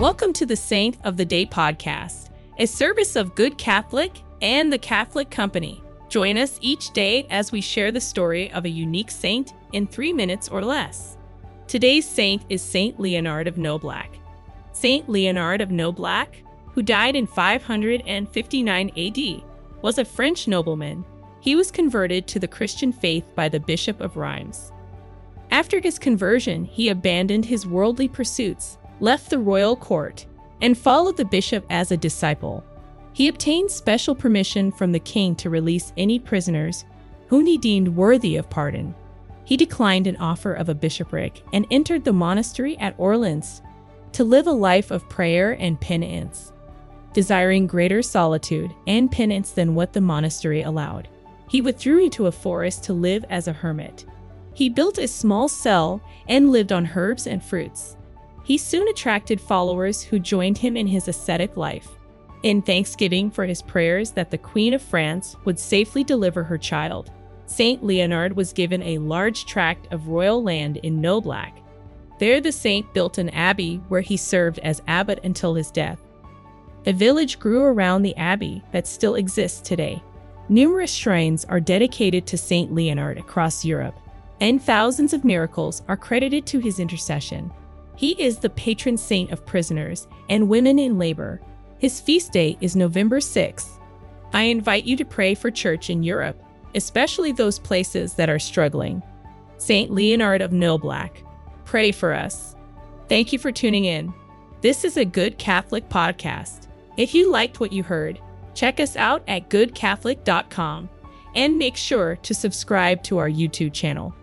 Welcome to the Saint of the Day podcast, a service of Good Catholic and the Catholic Company. Join us each day as we share the story of a unique saint in three minutes or less. Today's saint is Saint Leonard of Noblac. Saint Leonard of Noblac, who died in 559 AD, was a French nobleman. He was converted to the Christian faith by the Bishop of Rheims. After his conversion, he abandoned his worldly pursuits, left the royal court, and followed the bishop as a disciple. He obtained special permission from the king to release any prisoners whom he deemed worthy of pardon. He declined an offer of a bishopric and entered the monastery at Orleans to live a life of prayer and penance, desiring greater solitude and penance than what the monastery allowed. He withdrew into a forest to live as a hermit. He built a small cell and lived on herbs and fruits. He soon attracted followers who joined him in his ascetic life. In thanksgiving for his prayers that the Queen of France would safely deliver her child, Saint Leonard was given a large tract of royal land in Noblac. There, the saint built an abbey where he served as abbot until his death. A village grew around the abbey that still exists today. Numerous shrines are dedicated to Saint Leonard across Europe, and thousands of miracles are credited to his intercession. He is the patron saint of prisoners and women in labor. His feast day is November 6th. I invite you to pray for church in Europe, especially those places that are struggling. Saint Leonard of Noblac, pray for us. Thank you for tuning in. This is a Good Catholic podcast. If you liked what you heard, check us out at goodcatholic.com and make sure to subscribe to our YouTube channel.